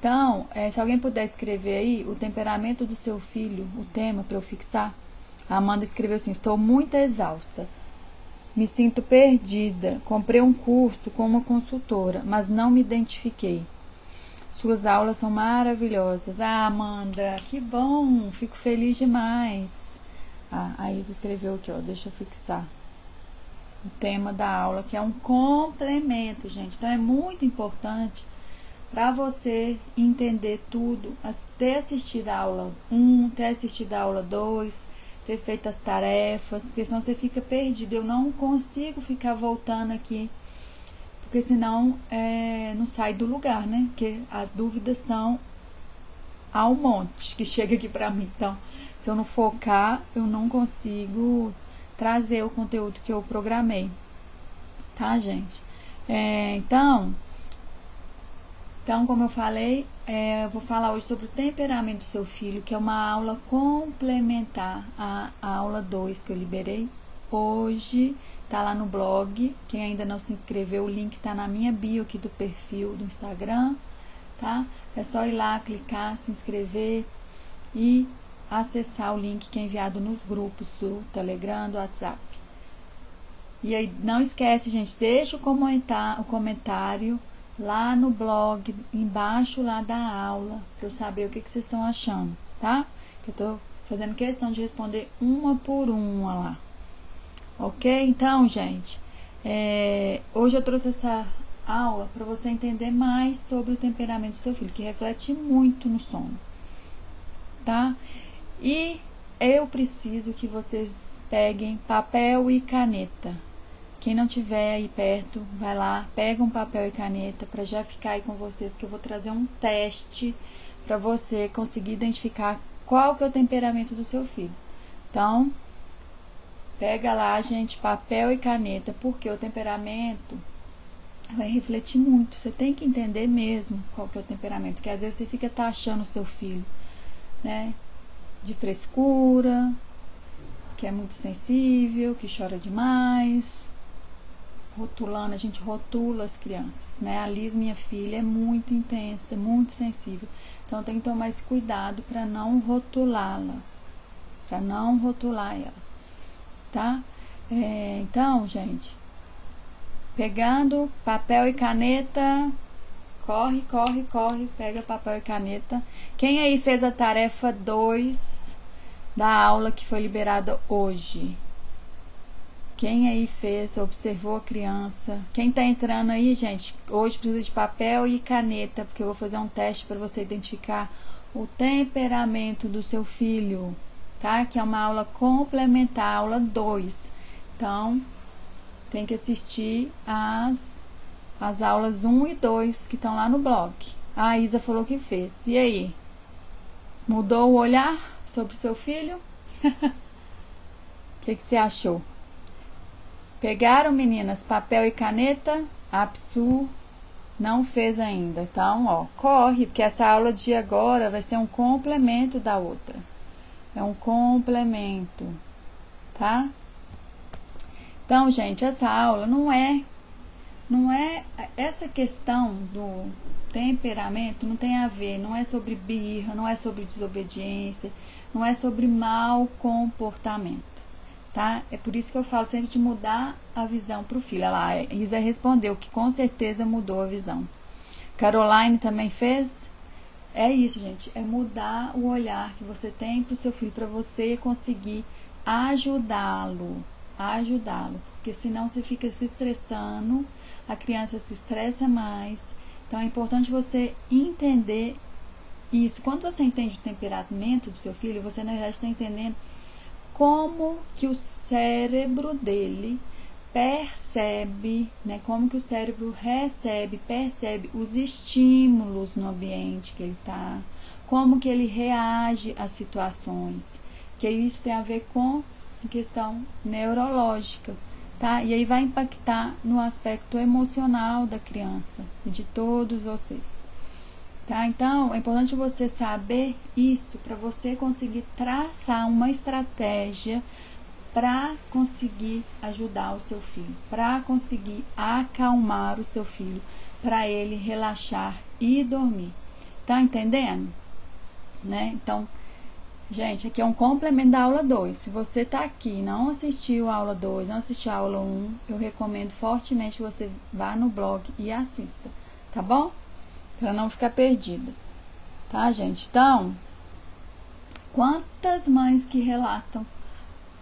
Então, é, se alguém puder escrever aí o temperamento do seu filho, o tema para eu fixar. A Amanda escreveu assim: Estou muito exausta. Me sinto perdida. Comprei um curso com uma consultora, mas não me identifiquei. Suas aulas são maravilhosas. Ah, Amanda, que bom! Fico feliz demais. Ah, a Isa escreveu aqui, ó. Deixa eu fixar o tema da aula, que é um complemento, gente. Então é muito importante para você entender tudo, ter assistido a aula 1, ter assistido a aula 2, ter feito as tarefas, porque senão você fica perdido. Eu não consigo ficar voltando aqui, porque senão é, não sai do lugar, né? Porque as dúvidas são ao monte que chega aqui para mim. Então, se eu não focar, eu não consigo trazer o conteúdo que eu programei, tá, gente? É, então, então, como eu falei, é, eu vou falar hoje sobre o temperamento do seu filho, que é uma aula complementar à, aula 2 que eu liberei hoje. Tá lá no blog. Quem ainda não se inscreveu, o link tá na minha bio aqui do perfil do Instagram, tá? É só ir lá, clicar, se inscrever e acessar o link que é enviado nos grupos do Telegram, do WhatsApp. E aí, não esquece, gente, deixa o, comentário lá no blog, embaixo lá da aula, para eu saber o que, que vocês estão achando, tá? Que eu tô fazendo questão de responder uma por uma lá. Ok? Então, gente, é, hoje eu trouxe essa aula para você entender mais sobre o temperamento do seu filho, que reflete muito no sono, tá? E eu preciso que vocês peguem papel e caneta quem não tiver aí perto, vai lá, pega um papel e caneta para já ficar aí com vocês que eu vou trazer um teste para você conseguir identificar qual que é o temperamento do seu filho. Então, pega lá, gente, papel e caneta, porque o temperamento vai refletir muito. Você tem que entender mesmo qual que é o temperamento, porque às vezes você fica taxando o seu filho, né, de frescura, que é muito sensível, que chora demais, rotulando, a gente rotula as crianças, né? A Liz, minha filha, é muito intensa, muito sensível. Então tem que tomar esse cuidado para não rotulá-la, para não rotular ela, tá? É, então, gente, pegando papel e caneta, corre, corre, corre, pega papel e caneta. Quem aí fez a tarefa 2 da aula que foi liberada hoje? Quem aí fez, observou a criança? Quem tá entrando aí, gente, hoje precisa de papel e caneta, porque eu vou fazer um teste para você identificar o temperamento do seu filho, tá? Que é uma aula complementar, aula 2. Então, tem que assistir as, as aulas 1 um e 2 que estão lá no blog. A Isa falou que fez. E aí? Mudou o olhar sobre o seu filho? O que, que você achou? Pegaram, meninas, papel e caneta? A Psu não fez ainda. Então, ó, corre, porque essa aula de agora vai ser um complemento da outra. É um complemento, tá? Então, gente, essa aula não é não é essa questão do temperamento não tem a ver, não é sobre birra, não é sobre desobediência, não é sobre mau comportamento tá? É por isso que eu falo sempre de mudar a visão para o filho. Ela, a Isa respondeu que com certeza mudou a visão. Caroline também fez. É isso, gente. É mudar o olhar que você tem para o seu filho, para você conseguir ajudá-lo. Ajudá-lo. Porque senão você fica se estressando, a criança se estressa mais. Então é importante você entender isso. Quando você entende o temperamento do seu filho, você na verdade está entendendo como que o cérebro dele percebe, né, como que o cérebro recebe, percebe os estímulos no ambiente que ele está, como que ele reage às situações, que isso tem a ver com questão neurológica, tá? E aí vai impactar no aspecto emocional da criança e de todos vocês. Tá? Então, é importante você saber isso para você conseguir traçar uma estratégia para conseguir ajudar o seu filho, para conseguir acalmar o seu filho, para ele relaxar e dormir. Tá entendendo? Né? Então, gente, aqui é um complemento da aula 2. Se você tá aqui e não assistiu a aula 2, não assistiu a aula 1, um, eu recomendo fortemente que você vá no blog e assista, tá bom? Para não ficar perdida. Tá, gente? Então, quantas mães que relatam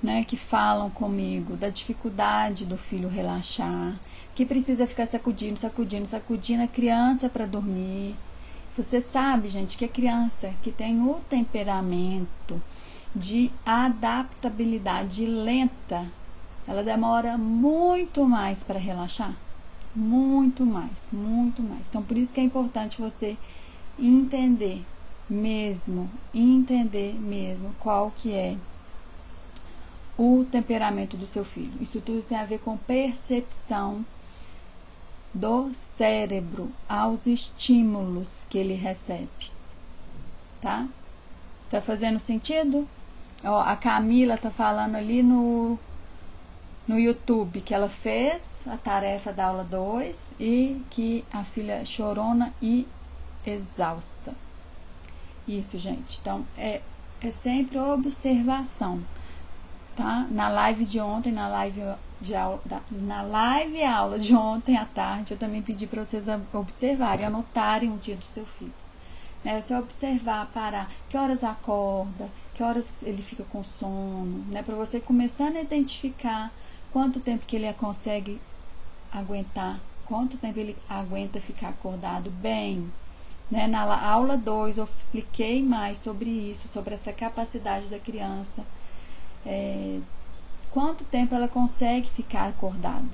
né, que falam comigo da dificuldade do filho relaxar, que precisa ficar sacudindo, sacudindo, sacudindo a criança para dormir. Você sabe, gente, que a criança que tem o temperamento de adaptabilidade lenta, ela demora muito mais para relaxar. Muito mais, muito mais. Então, por isso que é importante você entender mesmo, entender mesmo qual que é o temperamento do seu filho. Isso tudo tem a ver com percepção do cérebro aos estímulos que ele recebe. Tá? Tá fazendo sentido? Ó, a Camila tá falando ali no no YouTube que ela fez a tarefa da aula 2 e que a filha chorona e exausta. Isso, gente. Então, é, é sempre observação tá? Na live de ontem, na live de aula, na live aula de ontem à tarde, eu também pedi para vocês observarem, anotarem o dia do seu filho. Né? Você observar, parar, que horas acorda, que horas ele fica com sono, né? Para você começando a identificar quanto tempo que ele consegue aguentar, quanto tempo ele aguenta ficar acordado bem. Né? Na aula 2 eu expliquei mais sobre isso, sobre essa capacidade da criança é, quanto tempo ela consegue ficar acordada,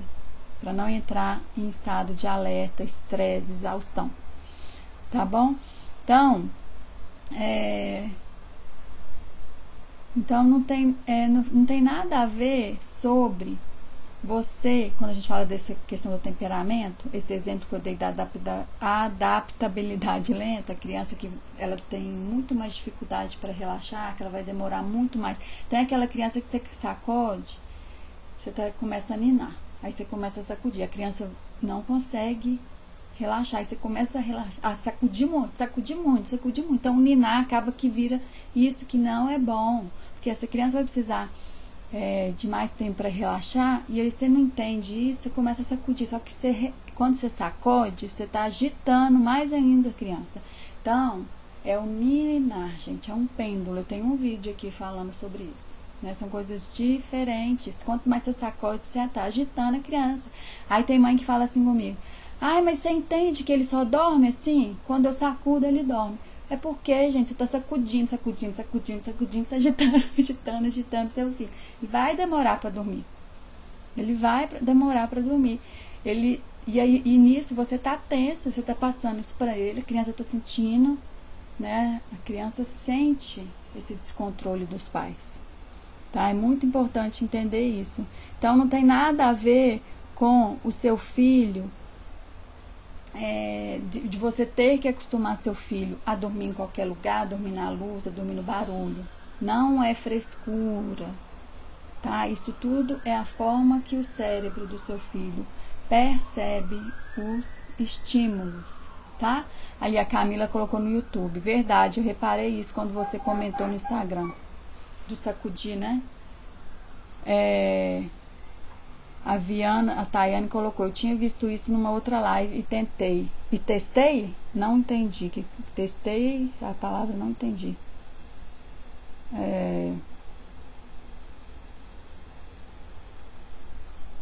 para não entrar em estado de alerta, estresse, exaustão. Tá bom? Então, é, então não tem, é, não, não tem nada a ver sobre você, quando a gente fala dessa questão do temperamento, esse exemplo que eu dei da adaptabilidade lenta, criança que ela tem muito mais dificuldade para relaxar, que ela vai demorar muito mais. Então é aquela criança que você sacode, você tá, começa a ninar, aí você começa a sacudir, a criança não consegue relaxar, aí você começa a, relaxar, a sacudir muito, sacudir muito, sacudir muito. Então ninar acaba que vira isso que não é bom, porque essa criança vai precisar é, de mais tempo para relaxar e aí você não entende isso, começa a sacudir. Só que você, quando você sacode, você está agitando mais ainda a criança. Então, é o ninar, gente, é um pêndulo. Eu tenho um vídeo aqui falando sobre isso. Né? São coisas diferentes. Quanto mais você sacode, você está agitando a criança. Aí tem mãe que fala assim comigo: Ai, mas você entende que ele só dorme assim? Quando eu sacudo, ele dorme. É porque, gente, você está sacudindo, sacudindo, sacudindo, sacudindo, está agitando, agitando, agitando seu filho. E vai demorar para dormir. Ele vai demorar para dormir. Ele e aí e nisso você está tensa, você está passando isso para ele, a criança está sentindo, né? A criança sente esse descontrole dos pais. Tá? É muito importante entender isso. Então não tem nada a ver com o seu filho é, de, de, você ter que acostumar seu filho a dormir em qualquer lugar, a dormir na luz, a dormir no barulho. Não é frescura, tá? Isso tudo é a forma que o cérebro do seu filho percebe os estímulos, tá? Ali a Camila colocou no YouTube. Verdade, eu reparei isso quando você comentou no Instagram. Do sacudir, né? É, a Viana, a Tayane colocou, eu tinha visto isso numa outra live e tentei. E testei? Não entendi. Que testei a palavra não entendi. É...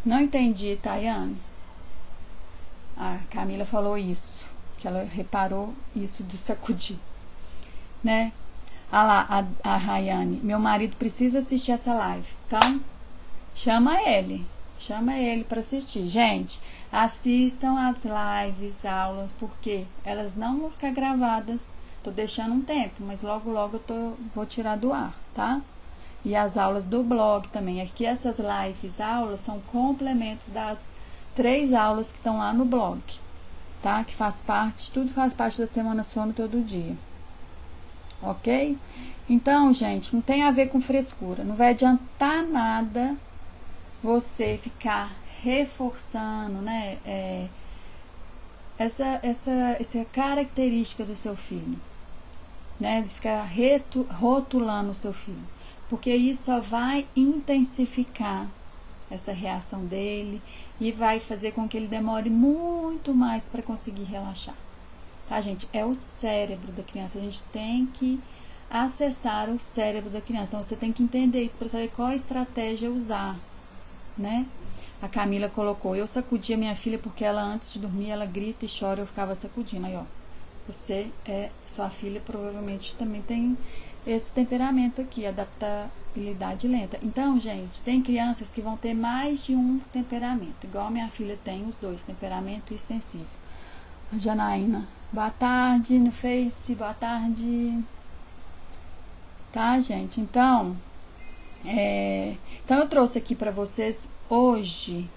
Não entendi, Tayane. A Camila falou isso, que ela reparou isso de sacudir, né? Ah lá, a, a Rayane, meu marido precisa assistir essa live, então chama ele. Chama ele para assistir. Gente, assistam as lives, aulas, porque elas não vão ficar gravadas. Tô deixando um tempo, mas logo logo eu tô, vou tirar do ar, tá? E as aulas do blog também. Aqui essas lives, aulas são complementos das três aulas que estão lá no blog, tá? Que faz parte, tudo faz parte da Semana Sono todo dia. Ok? Então, gente, não tem a ver com frescura. Não vai adiantar nada você ficar reforçando, né? É, essa, essa, essa característica do seu filho, né? De ficar rotulando o seu filho, porque isso só vai intensificar essa reação dele e vai fazer com que ele demore muito mais para conseguir relaxar. Tá, gente? É o cérebro da criança. A gente tem que acessar o cérebro da criança. Então você tem que entender isso para saber qual estratégia usar, né? A Camila colocou: "Eu sacudia minha filha porque ela antes de dormir ela grita e chora, eu ficava sacudindo". Aí, ó. Você é sua filha provavelmente também tem esse temperamento aqui, adaptabilidade lenta. Então, gente, tem crianças que vão ter mais de um temperamento, igual minha filha tem os dois, temperamento e sensível. A Janaína, boa tarde no Face, boa tarde. Tá, gente? Então, é, então eu trouxe aqui para vocês hoje.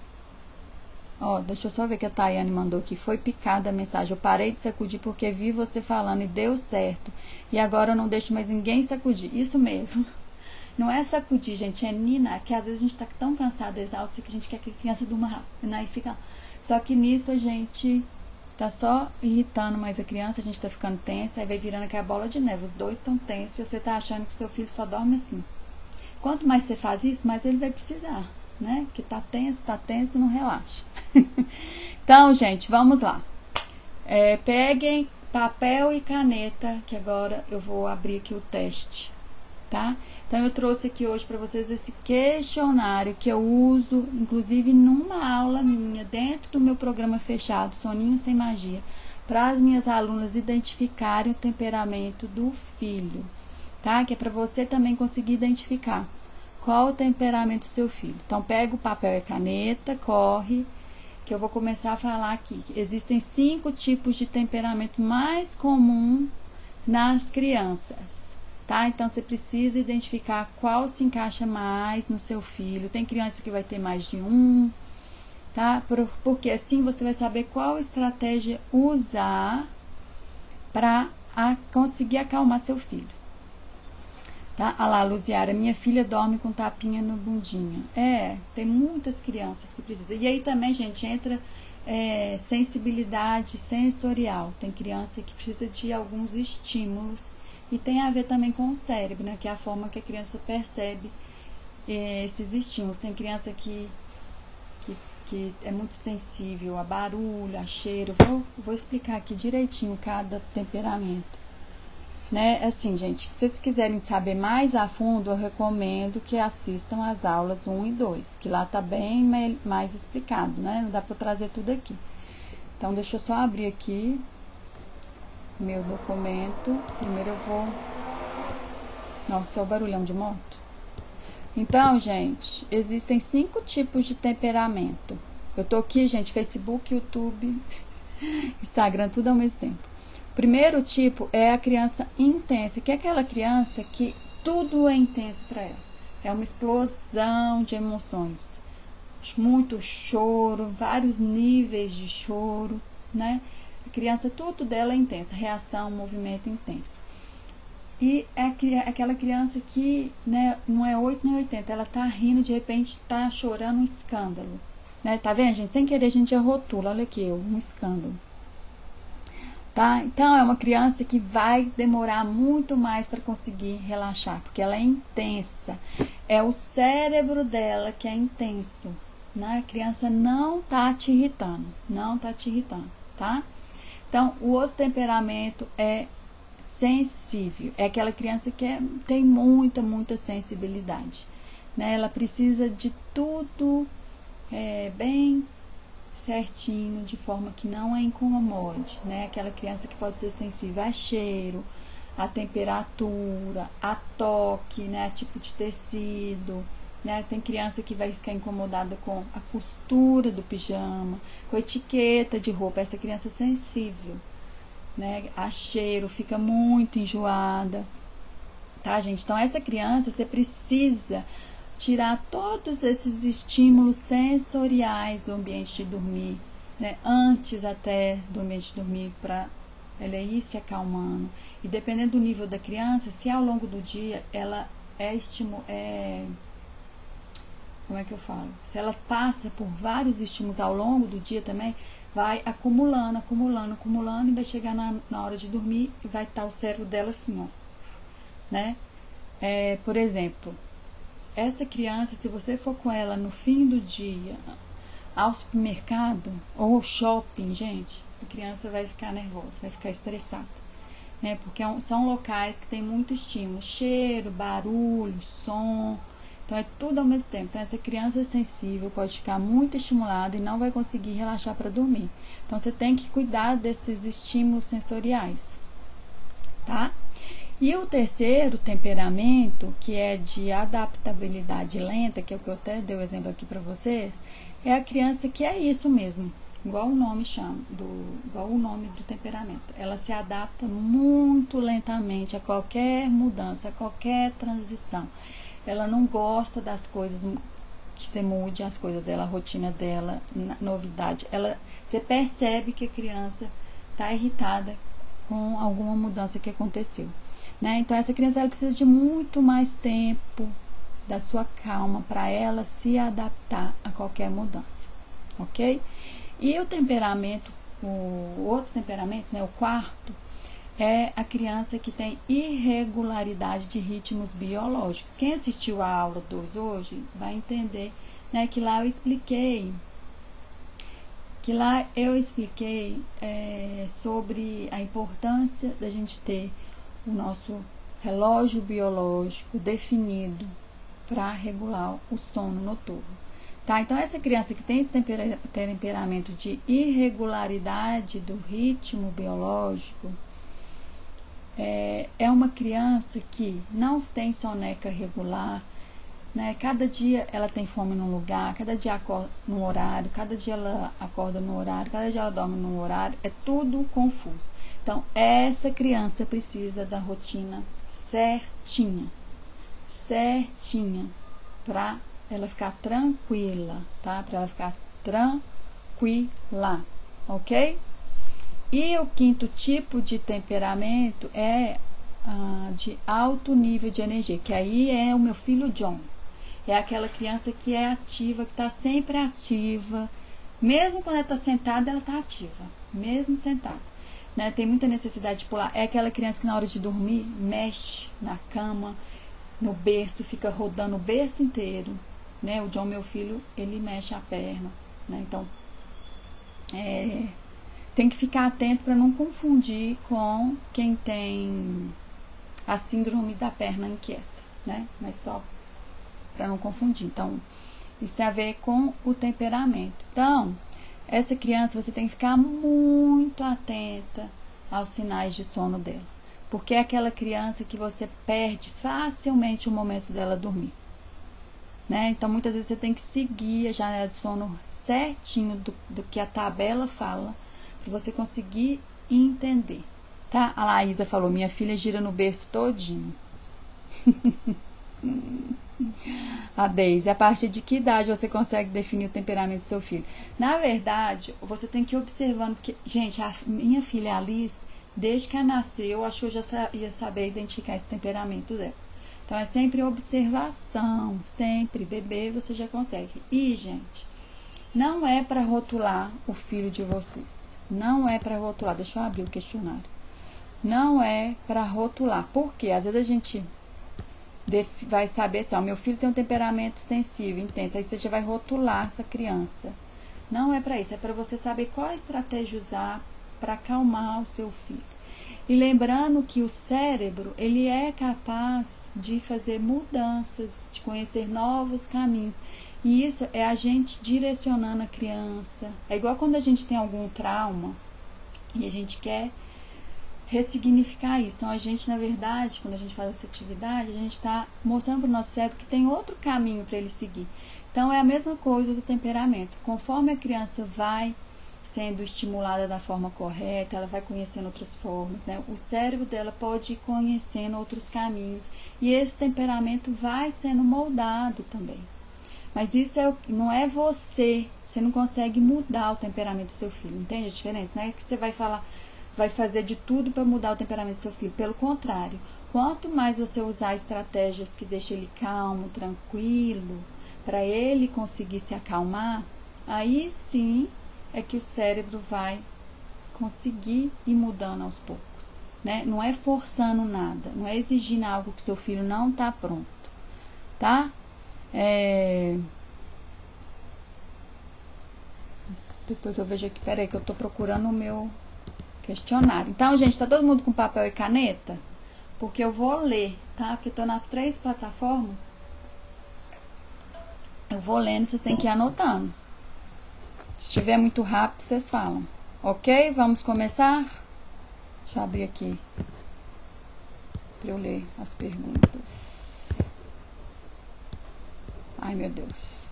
Ó, deixa eu só ver que a Tayane mandou aqui. Foi picada a mensagem. Eu parei de sacudir porque vi você falando e deu certo. E agora eu não deixo mais ninguém sacudir. Isso mesmo. Não é sacudir, gente, é ninar. Que às vezes a gente tá tão cansado, exausto, que a gente quer que a criança durma rápido. Né? E fica... Só que nisso a gente tá só irritando mais a criança, a gente tá ficando tensa, aí vai virando aquela bola de neve. Os dois estão tensos e você tá achando que seu filho só dorme assim. Quanto mais você faz isso, mais ele vai precisar, né? Porque tá tenso, tá tenso não relaxa. então, gente, vamos lá. É, peguem papel e caneta, que agora eu vou abrir aqui o teste, tá? Então, eu trouxe aqui hoje para vocês esse questionário que eu uso, inclusive numa aula minha, dentro do meu programa fechado, Soninho Sem Magia, para as minhas alunas identificarem o temperamento do filho, tá? Que é para você também conseguir identificar qual o temperamento do seu filho. Então, pega o papel e caneta, corre, que eu vou começar a falar aqui. Existem cinco tipos de temperamento mais comum nas crianças tá? Então você precisa identificar qual se encaixa mais no seu filho. Tem criança que vai ter mais de um, tá? Porque assim você vai saber qual estratégia usar para conseguir acalmar seu filho. Tá? Ah lá, Luziara, minha filha dorme com tapinha no bundinho. É, tem muitas crianças que precisam. E aí também, gente, entra é, sensibilidade sensorial. Tem criança que precisa de alguns estímulos e tem a ver também com o cérebro, né? Que é a forma que a criança percebe eh, esses estímulos. Tem criança que, que, que é muito sensível a barulho, a cheiro. Vou, vou explicar aqui direitinho cada temperamento. Né? Assim, gente, se vocês quiserem saber mais a fundo, eu recomendo que assistam as aulas 1 e 2, que lá tá bem mais explicado, né? Não dá para trazer tudo aqui. Então, deixa eu só abrir aqui meu documento. Primeiro eu vou. Nossa, é o barulhão de moto. Então, gente, existem cinco tipos de temperamento. Eu tô aqui, gente, Facebook, YouTube, Instagram, tudo ao mesmo tempo. Primeiro tipo é a criança intensa, que é aquela criança que tudo é intenso para ela. É uma explosão de emoções. Muito choro, vários níveis de choro, né? A criança, tudo dela é intenso, reação, movimento intenso. E é aquela criança que né, não é 8 nem 80, ela tá rindo, de repente tá chorando um escândalo. Né? Tá vendo, gente? Sem querer a gente já rotula, olha aqui, um escândalo. Tá? Então é uma criança que vai demorar muito mais para conseguir relaxar, porque ela é intensa. É o cérebro dela que é intenso. Né? A criança não tá te irritando, não tá te irritando, tá? Então, o outro temperamento é sensível. É aquela criança que é, tem muita, muita sensibilidade. Né? Ela precisa de tudo é, bem certinho, de forma que não a incomode. Né? Aquela criança que pode ser sensível a cheiro, a temperatura, a toque, né? a tipo de tecido né? Tem criança que vai ficar incomodada com a costura do pijama, com a etiqueta de roupa. Essa criança é sensível, né? A cheiro, fica muito enjoada. Tá, gente? Então, essa criança, você precisa tirar todos esses estímulos sensoriais do ambiente de dormir, né? Antes até do ambiente de dormir, para ela ir se acalmando. E dependendo do nível da criança, se ao longo do dia ela é, estimu é como é que eu falo? Se ela passa por vários estímulos ao longo do dia também, vai acumulando, acumulando, acumulando, e vai chegar na, na hora de dormir e vai estar o cérebro dela assim, ó. Né? É, por exemplo, essa criança, se você for com ela no fim do dia ao supermercado ou ao shopping, gente, a criança vai ficar nervosa, vai ficar estressada. Né? Porque é são locais que tem muito estímulo, cheiro, barulho, som. Então é tudo ao mesmo tempo. Então essa criança sensível pode ficar muito estimulada e não vai conseguir relaxar para dormir. Então você tem que cuidar desses estímulos sensoriais, tá? E o terceiro temperamento, que é de adaptabilidade lenta, que é o que eu até dei o exemplo aqui para vocês, é a criança que é isso mesmo, igual o nome chama, do, igual o nome do temperamento. Ela se adapta muito lentamente a qualquer mudança, a qualquer transição. Ela não gosta das coisas que você mude as coisas dela, a rotina dela, novidade. Ela, você percebe que a criança está irritada com alguma mudança que aconteceu. Né? Então, essa criança ela precisa de muito mais tempo da sua calma para ela se adaptar a qualquer mudança, ok? E o temperamento, o outro temperamento, né, o quarto, é a criança que tem irregularidade de ritmos biológicos. Quem assistiu a aula 2 hoje vai entender né, que lá eu expliquei que lá eu expliquei é, sobre a importância da gente ter o nosso relógio biológico definido para regular o sono noturno. Tá? Então, essa criança que tem esse temperamento de irregularidade do ritmo biológico é, é uma criança que não tem soneca regular, né? Cada dia ela tem fome num lugar, cada dia acorda num horário, cada dia ela acorda num horário, cada dia ela dorme num horário, é tudo confuso. Então, essa criança precisa da rotina certinha, certinha, para ela ficar tranquila, tá? Para ela ficar tranquila, ok? E o quinto tipo de temperamento é ah, de alto nível de energia, que aí é o meu filho John. É aquela criança que é ativa, que está sempre ativa. Mesmo quando ela está sentada, ela está ativa. Mesmo sentada né, tem muita necessidade de pular. É aquela criança que na hora de dormir mexe na cama, no berço, fica rodando o berço inteiro. Né? O John, meu filho, ele mexe a perna. Né? Então, é, tem que ficar atento para não confundir com quem tem a síndrome da perna inquieta, né? Mas só para não confundir. Então, isso tem a ver com o temperamento. Então, essa criança você tem que ficar muito atenta aos sinais de sono dela, porque é aquela criança que você perde facilmente o momento dela dormir. Né? Então, muitas vezes você tem que seguir a janela de sono certinho do, do que a tabela fala, para você conseguir entender. Tá? A Laísa falou: minha filha gira no berço todinho. A Deise, a partir de que idade você consegue definir o temperamento do seu filho? Na verdade, você tem que ir observando, porque, gente, a minha filha Alice, desde que ela nasceu, eu acho que eu já ia saber identificar esse temperamento dela. Então, é sempre observação, sempre. Bebê, você já consegue. E, gente, não é para rotular o filho de vocês. Não é para rotular. Deixa eu abrir o questionário. Não é para rotular. Porque às vezes a gente vai saber assim, ó, meu filho tem um temperamento sensível, intenso, aí você já vai rotular essa criança. Não é para isso, é para você saber qual estratégia usar para acalmar o seu filho. E lembrando que o cérebro, ele é capaz de fazer mudanças, de conhecer novos caminhos. E isso é a gente direcionando a criança. É igual quando a gente tem algum trauma e a gente quer ressignificar isso. Então, a gente, na verdade, quando a gente faz essa atividade, a gente está mostrando para o nosso cérebro que tem outro caminho para ele seguir. Então, é a mesma coisa do temperamento. Conforme a criança vai sendo estimulada da forma correta, ela vai conhecendo outras formas, né? O cérebro dela pode ir conhecendo outros caminhos e esse temperamento vai sendo moldado também. Mas isso é, não é você, você não consegue mudar o temperamento do seu filho, entende a diferença? Não é que você vai falar, vai fazer de tudo para mudar o temperamento do seu filho. Pelo contrário, quanto mais você usar estratégias que deixem ele calmo, tranquilo, para ele conseguir se acalmar, aí sim é que o cérebro vai conseguir ir mudando aos poucos. Né? Não é forçando nada, não é exigindo algo que seu filho não está pronto, tá? É... Depois eu vejo aqui, peraí, que eu estou procurando o meu questionário. Então, gente, tá todo mundo com papel e caneta? Porque eu vou ler, tá? Porque estou nas três plataformas. Eu vou lendo, vocês têm que ir anotando. Se estiver muito rápido, vocês falam. Ok? Vamos começar? Deixa eu abrir aqui para eu ler as perguntas. Ai, meu Deus.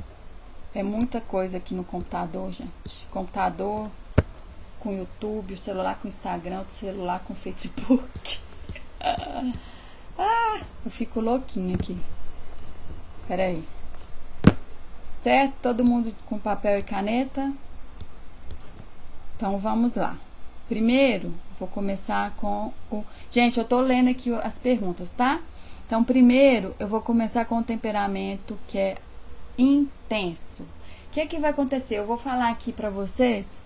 É muita coisa aqui no computador, gente. Computador com YouTube, o celular com Instagram, o celular com Facebook. ah, eu fico louquinha aqui. Peraí. Certo? Todo mundo com papel e caneta? Então vamos lá. Primeiro, vou começar com o. Gente, eu tô lendo aqui as perguntas, tá? Então, primeiro, eu vou começar com o temperamento que é intenso. O que, é que vai acontecer? Eu vou falar aqui para vocês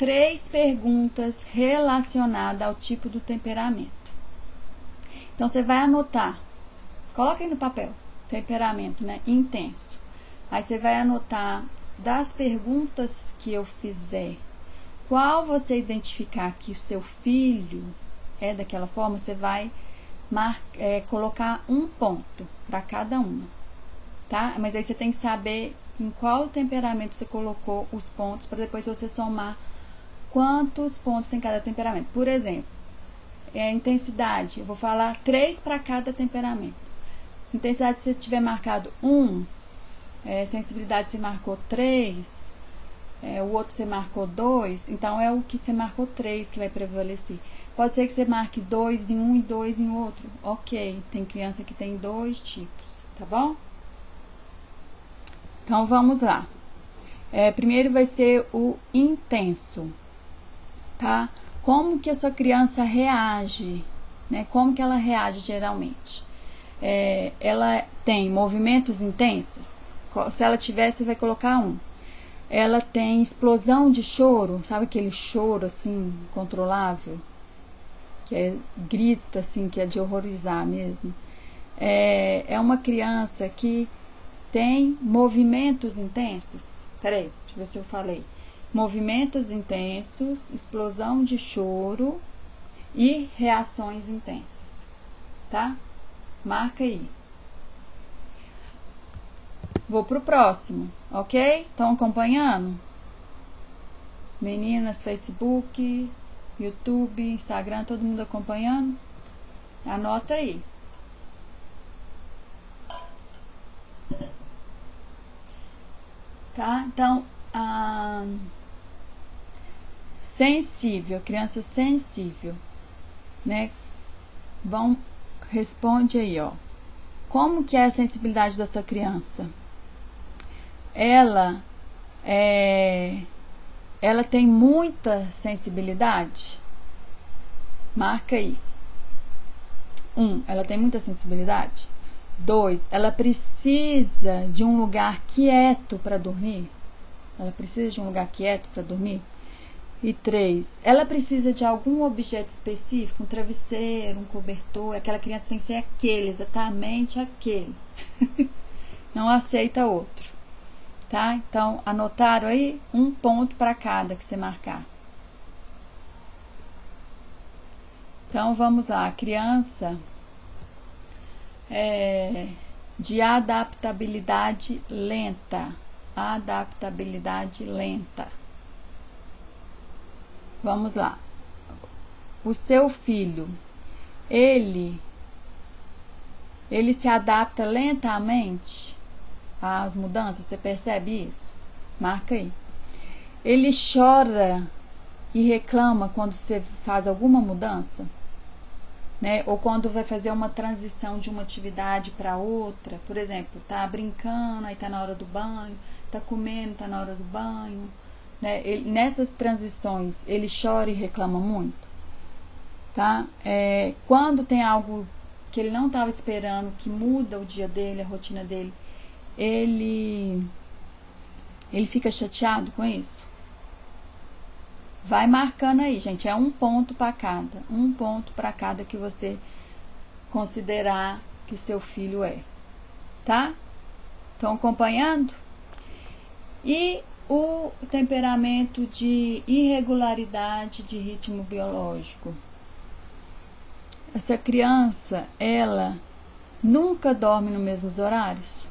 três perguntas relacionadas ao tipo do temperamento. Então, você vai anotar. Coloca aí no papel. Temperamento, né? Intenso. Aí você vai anotar das perguntas que eu fizer, qual você identificar que o seu filho é daquela forma, você vai mar, é, colocar um ponto para cada uma, tá? Mas aí você tem que saber em qual temperamento você colocou os pontos para depois você somar quantos pontos tem cada temperamento. Por exemplo, é, intensidade, eu vou falar três para cada temperamento. Intensidade, se tiver marcado um, é, sensibilidade você marcou 3, é, o outro você marcou 2, então é o que você marcou 3 que vai prevalecer. Pode ser que você marque 2 em um e 2 em outro. Ok, tem criança que tem dois tipos, tá bom? Então vamos lá. É, primeiro vai ser o intenso, tá? Como que essa criança reage, né? Como que ela reage geralmente? É, ela tem movimentos intensos? Se ela tivesse, você vai colocar um. Ela tem explosão de choro, sabe aquele choro assim, controlável? Que é, grita assim, que é de horrorizar mesmo. É, é uma criança que tem movimentos intensos. Peraí, deixa eu ver se eu falei. Movimentos intensos, explosão de choro e reações intensas. Tá? Marca aí. Vou pro próximo, ok? Estão acompanhando? Meninas, Facebook, YouTube, Instagram, todo mundo acompanhando? Anota aí. Tá? Então, a sensível, criança sensível, né? Vão responde aí, ó. Como que é a sensibilidade da sua criança? ela é, ela tem muita sensibilidade? Marca aí. Um, ela tem muita sensibilidade. Dois, ela precisa de um lugar quieto para dormir. Ela precisa de um lugar quieto para dormir. E três, ela precisa de algum objeto específico, um travesseiro, um cobertor. Aquela criança tem que ser aquele, exatamente aquele. Não aceita outro tá? Então, anotaram aí um ponto para cada que você marcar. Então, vamos lá. Criança é, de adaptabilidade lenta. Adaptabilidade lenta. Vamos lá. O seu filho, ele ele se adapta lentamente as mudanças, você percebe isso? Marca aí. Ele chora e reclama quando você faz alguma mudança, né? Ou quando vai fazer uma transição de uma atividade para outra, por exemplo, tá brincando, aí tá na hora do banho, tá comendo, tá na hora do banho, né? Ele, nessas transições ele chora e reclama muito, tá? É, quando tem algo que ele não estava esperando, que muda o dia dele, a rotina dele, ele ele fica chateado com isso? Vai marcando aí, gente. É um ponto para cada. Um ponto para cada que você considerar que o seu filho é. Tá? Estão acompanhando? E o temperamento de irregularidade de ritmo biológico. Essa criança, ela nunca dorme nos mesmos horários?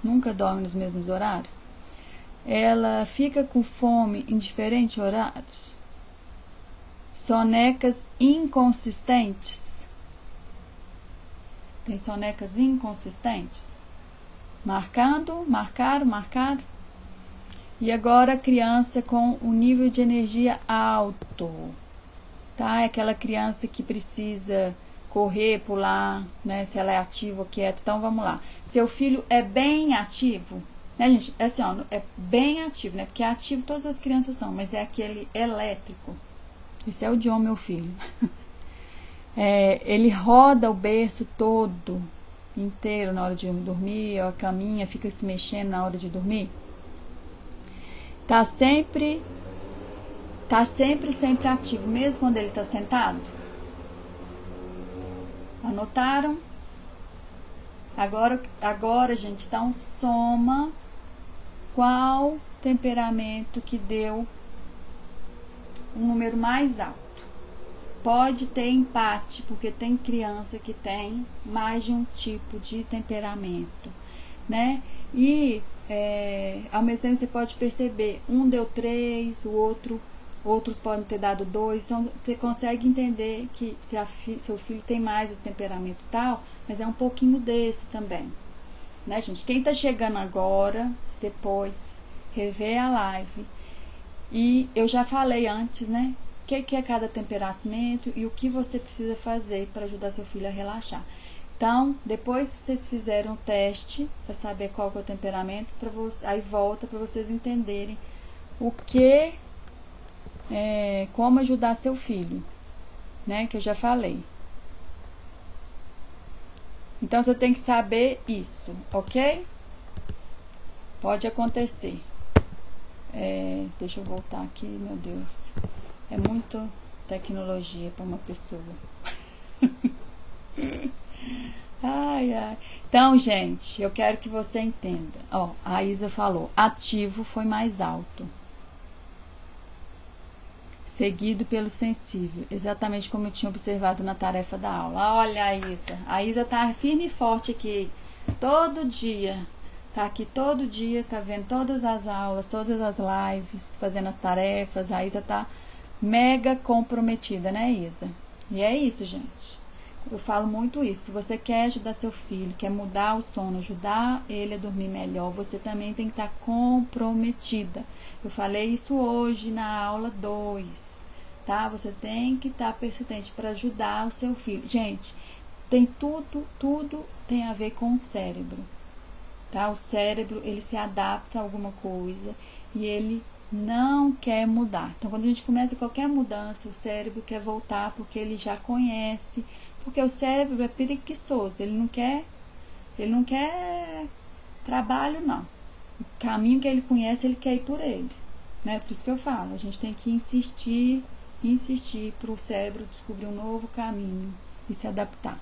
Nunca dorme nos mesmos horários? Ela fica com fome em diferentes horários? Sonecas inconsistentes? Tem sonecas inconsistentes? Marcando, marcaram, marcaram. E agora criança com o nível de energia alto, tá? É aquela criança que precisa correr, pular, né? Se ela é ativa ou quieta. Então vamos lá. Seu filho é bem ativo, né, gente? É assim, ó, é bem ativo, né? Porque ativo todas as crianças são, mas é aquele elétrico. Esse é o John, meu filho. É, ele roda o berço todo, inteiro na hora de dormir, ó, caminha, fica se mexendo na hora de dormir. Tá sempre tá sempre sempre ativo, mesmo quando ele tá sentado. Anotaram? Agora agora, gente, então soma qual temperamento que deu um número mais alto. Pode ter empate, porque tem criança que tem mais de um tipo de temperamento, né? E é, ao mesmo tempo você pode perceber, um deu três, o outro, outros podem ter dado dois. Então você consegue entender que se fi, seu filho tem mais o temperamento tal, mas é um pouquinho desse também. Né, gente? Quem tá chegando agora, depois, rever a live. E eu já falei antes, né? O que, que é cada temperamento e o que você precisa fazer para ajudar seu filho a relaxar. Então, depois que vocês fizeram o teste para saber qual é o temperamento, para você, aí volta para vocês entenderem o que, é, como ajudar seu filho, né? Que eu já falei. Então você tem que saber isso, ok? Pode acontecer. É, deixa eu voltar aqui, meu Deus. É muito tecnologia para uma pessoa. ai, ai. Então, gente, eu quero que você entenda. Ó, a Isa falou: ativo foi mais alto. Seguido pelo sensível, exatamente como eu tinha observado na tarefa da aula. Olha a Isa. A Isa tá firme e forte aqui. Todo dia tá aqui todo dia, tá vendo todas as aulas, todas as lives, fazendo as tarefas. A Isa tá mega comprometida, né, Isa? E é isso, gente. Eu falo muito isso. Se você quer ajudar seu filho, quer mudar o sono, ajudar ele a dormir melhor, você também tem que estar tá comprometida. Eu falei isso hoje na aula 2, tá? Você tem que estar tá persistente para ajudar o seu filho. Gente, tem tudo, tudo tem a ver com o cérebro tá? O cérebro, ele se adapta a alguma coisa e ele não quer mudar. Então, quando a gente começa qualquer mudança, o cérebro quer voltar porque ele já conhece, porque o cérebro é preguiçoso, ele não quer, ele não quer trabalho não. O caminho que ele conhece, ele quer ir por ele, né? Por isso que eu falo, a gente tem que insistir, insistir para o cérebro descobrir um novo caminho e se adaptar.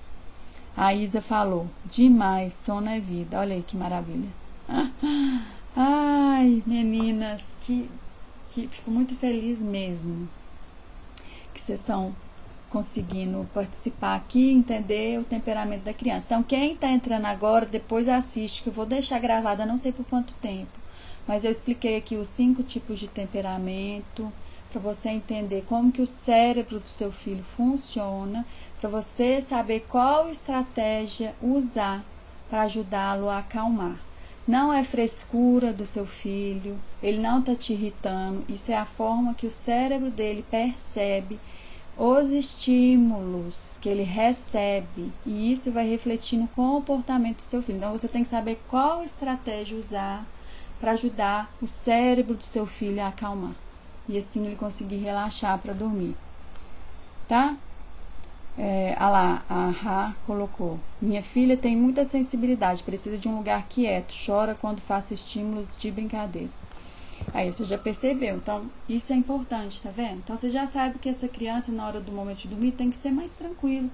A Isa falou: demais, sono é vida. Olha aí que maravilha. Ai, meninas, que, que fico muito feliz mesmo que vocês estão conseguindo participar aqui, entender o temperamento da criança. Então, quem está entrando agora, depois assiste, que eu vou deixar gravada, não sei por quanto tempo, mas eu expliquei aqui os cinco tipos de temperamento para você entender como que o cérebro do seu filho funciona para você saber qual estratégia usar para ajudá-lo a acalmar. Não é frescura do seu filho, ele não está te irritando, isso é a forma que o cérebro dele percebe os estímulos que ele recebe e isso vai refletir no comportamento do seu filho. Então você tem que saber qual estratégia usar para ajudar o cérebro do seu filho a acalmar e assim ele conseguir relaxar para dormir. Tá? É, ah lá, a Ra colocou. Minha filha tem muita sensibilidade, precisa de um lugar quieto, chora quando faço estímulos de brincadeira. Aí você já percebeu. Então, isso é importante, tá vendo? Então, você já sabe que essa criança, na hora do momento de dormir, tem que ser mais tranquilo.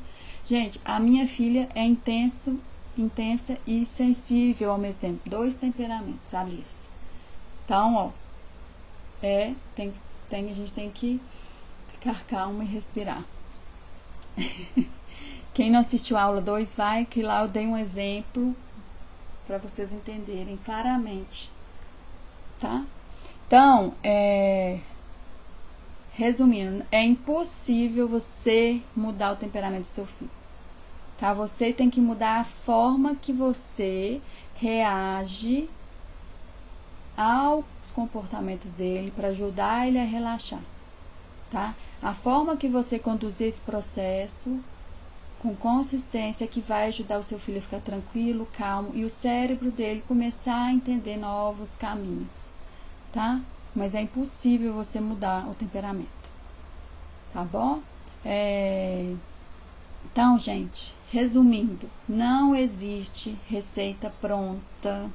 Gente, a minha filha é intensa, intensa e sensível ao mesmo tempo. Dois temperamentos, Alice. Então, ó, é, tem, tem, a gente tem que ficar calmo e respirar. Quem não assistiu a aula 2, vai que lá eu dei um exemplo para vocês entenderem claramente, tá? Então, é, resumindo, é impossível você mudar o temperamento do seu filho, tá? Você tem que mudar a forma que você reage aos comportamentos dele para ajudar ele a relaxar, tá? A forma que você conduzir esse processo com consistência que vai ajudar o seu filho a ficar tranquilo, calmo e o cérebro dele começar a entender novos caminhos tá? Mas é impossível você mudar o temperamento, tá bom? É... Então, gente, resumindo, não existe receita pronta.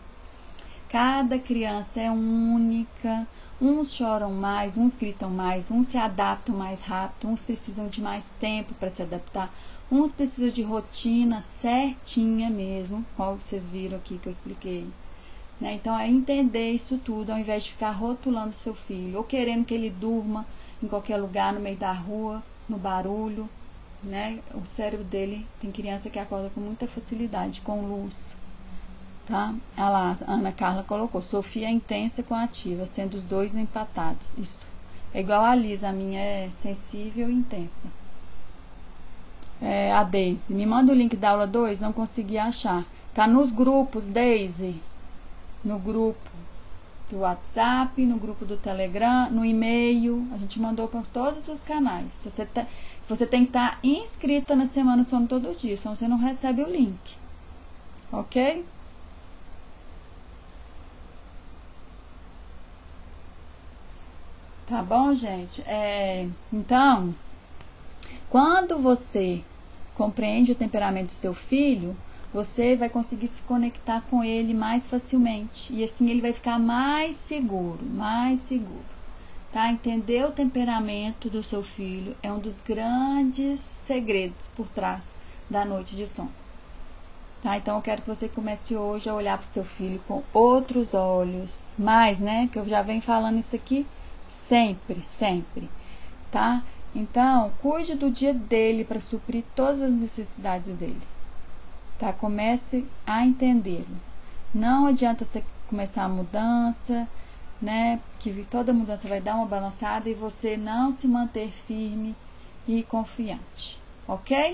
Cada criança é única. Uns choram mais, uns gritam mais, uns se adaptam mais rápido, uns precisam de mais tempo para se adaptar, uns precisam de rotina certinha mesmo, qual vocês viram aqui que eu expliquei. Né? Então, é entender isso tudo, ao invés de ficar rotulando seu filho, ou querendo que ele durma em qualquer lugar, no meio da rua, no barulho. Né? O cérebro dele tem criança que acorda com muita facilidade, com luz. Tá? A Ana Carla colocou: Sofia é intensa com ativa, sendo os dois empatados. Isso. É igual a Lisa, a minha é sensível e intensa. É, a Daisy, me manda o link da aula 2, não consegui achar. Tá nos grupos, Daisy no grupo do WhatsApp, no grupo do Telegram, no e-mail. A gente mandou por todos os canais. Você, tá, você tem que estar tá inscrita na Semana Sono todo dia, senão você não recebe o link. Ok? Tá bom, gente? É, então, quando você compreende o temperamento do seu filho, você vai conseguir se conectar com ele mais facilmente e assim ele vai ficar mais seguro, mais seguro. Tá? Entender o temperamento do seu filho é um dos grandes segredos por trás da noite de sono. Tá? Então eu quero que você comece hoje a olhar para o seu filho com outros olhos, mais, né? Que eu já venho falando isso aqui sempre, sempre, tá? Então, cuide do dia dele para suprir todas as necessidades dele tá? Comece a entendê-lo. Não adianta você começar a mudança, né? Que toda mudança vai dar uma balançada e você não se manter firme e confiante, ok?